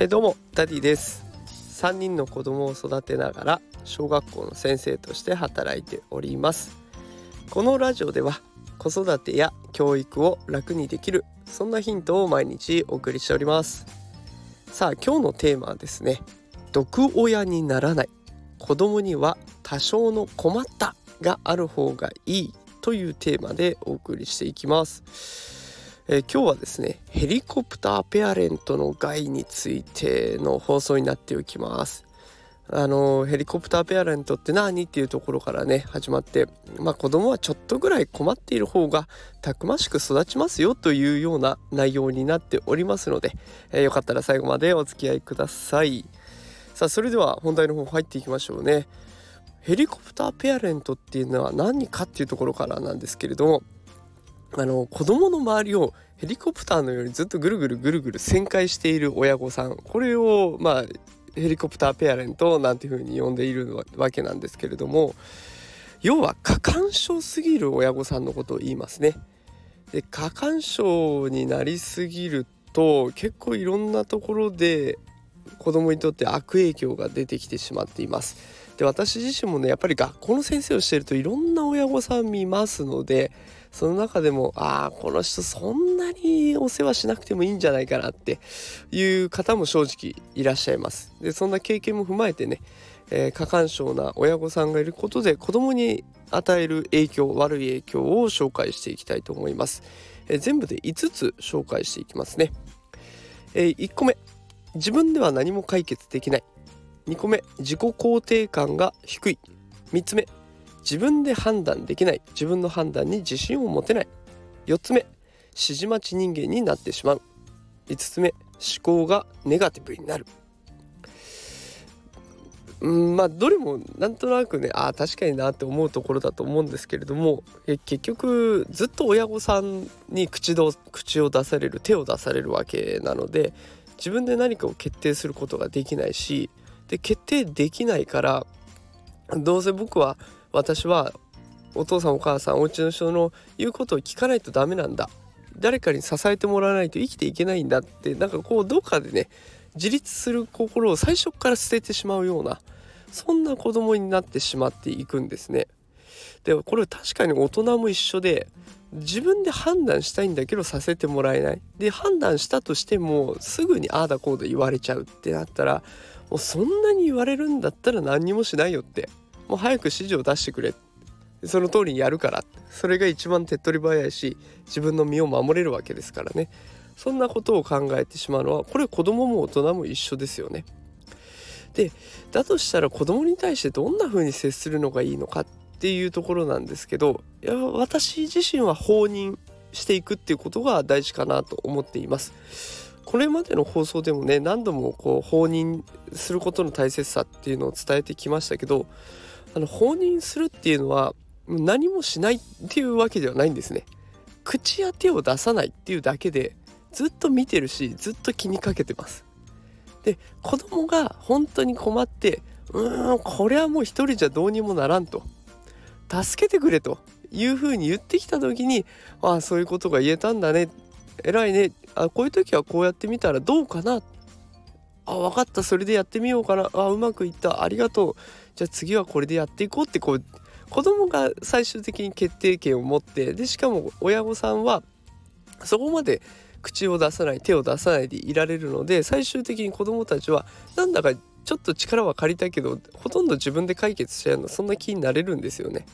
えー、どうもダディです。3人の子供を育てながら小学校の先生として働いております。このラジオでは子育てや教育を楽にできるそんなヒントを毎日お送りしております。さあ今日のテーマはですね毒親にならない。子供には多少の困ったがある方がいいというテーマでお送りしていきます。えー、今日はですねヘリコプターペアレントの害についての放送になっておきます。あのヘリコプターペアレントって何っていうところからね始まってまあ子供はちょっとぐらい困っている方がたくましく育ちますよというような内容になっておりますので、えー、よかったら最後までお付き合いください。さあそれでは本題の方入っていきましょうね。ヘリコプターペアレントっていうのは何かっていうところからなんですけれどもあの子供の周りをヘリコプターのようにずっとぐるぐるぐるぐる旋回している親御さんこれをまあヘリコプターペアレントなんていうふうに呼んでいるわけなんですけれども要は過干渉すぎる親御さんのことを言いますね。で過干渉になりすぎると結構いろんなところで子供にとって悪影響が出てきてしまっています。で私自身もねやっぱり学校の先生をしているといろんな親御さん見ますのでその中でもああこの人そんなにお世話しなくてもいいんじゃないかなっていう方も正直いらっしゃいます。でそんな経験も踏まえてね、えー、過干渉な親御さんがいることで子供に与える影響悪い影響を紹介していきたいと思います。えー、全部で5つ紹介していきますね。えー、1個目自分では何も解決できない2個目自己肯定感が低い3つ目自分で判断できない。自分の判断に自信を持てない。4つ目指示待ち人間になってしまう。5つ目思考がネガティブになる。うんまあどれもなんとなくねああ確かになって思うところだと思うんですけれども結局ずっと親御さんに口ど口を出される手を出されるわけなので自分で何かを決定することができないしで決定できないからどうせ僕は私はお父さんお母さんお家の人の言うことを聞かないとダメなんだ誰かに支えてもらわないと生きていけないんだってなんかこうどっかでね自立する心を最初から捨ててしまうようなそんな子供になってしまっていくんですね。でこれ確かに大人も一緒で自分で判断したいんだけどさせてもらえないで判断したとしてもすぐにああだこうだ言われちゃうってなったらもうそんなに言われるんだったら何にもしないよってもう早く指示を出してくれその通りにやるからそれが一番手っ取り早いし自分の身を守れるわけですからねそんなことを考えてしまうのはこれ子供も大人も一緒ですよね。でだとしたら子供に対してどんな風に接するのがいいのかっていうところなんですけどいや私自身は放任していくっていうことが大事かなと思っています。これまでの放送でもね何度もこう放任することの大切さっていうのを伝えてきましたけどあの放任するっていうのは何もしないっていうわけではないんですね。口や手を出さないっていうだけでずっと見てるしずっと気にかけてます。で子供が本当に困ってうーんこれはもう一人じゃどうにもならんと。助けてくれというふうに言ってきた時にああそういうことが言えたんだね。偉いね。あこういう時はこうやってみたらどうかな。あ分かった。それでやってみようかな。あうまくいった。ありがとう。じゃあ次はこれでやっていこうってこう子供が最終的に決定権を持ってでしかも親御さんはそこまで口を出さない手を出さないでいられるので最終的に子供たちはなんだかちょっと力は借りたけどほとんど自分で解決しちゃうのそんな気になれるんですよね。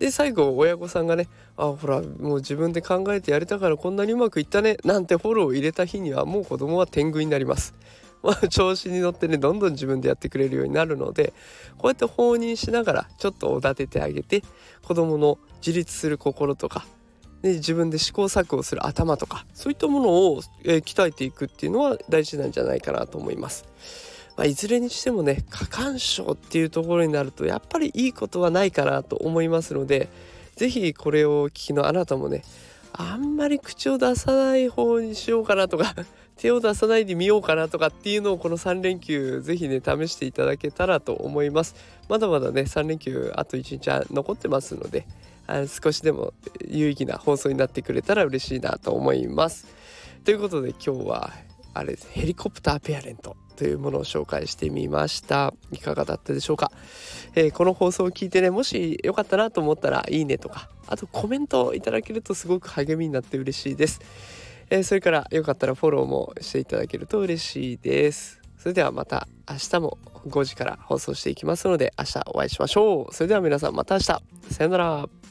で最後親御さんがね「あほらもう自分で考えてやれたからこんなにうまくいったね」なんてフォローを入れた日にはもう子供は天狗になります。調子に乗ってねどんどん自分でやってくれるようになるのでこうやって放任しながらちょっとおだててあげて子どもの自立する心とか、ね、自分で試行錯誤する頭とかそういったものを、えー、鍛えていくっていうのは大事なんじゃないかなと思います。まあ、いずれにしてもね過干渉っていうところになるとやっぱりいいことはないかなと思いますので是非これをお聞きのあなたもねあんまり口を出さない方にしようかなとか手を出さないでみようかなとかっていうのをこの3連休是非ね試していただけたらと思います。まだまだね3連休あと1日残ってますのであ少しでも有意義な放送になってくれたら嬉しいなと思います。ということで今日はあれですヘリコプターペアレントというものを紹介してみました。いかがだったでしょうか、えー、この放送を聞いてねもしよかったなと思ったらいいねとかあとコメントをいただけるとすごく励みになって嬉しいです、えー、それからよかったらフォローもしていただけると嬉しいです。それではまた明日も5時から放送していきますので明日お会いしましょう。それでは皆さんまた明日。さよなら。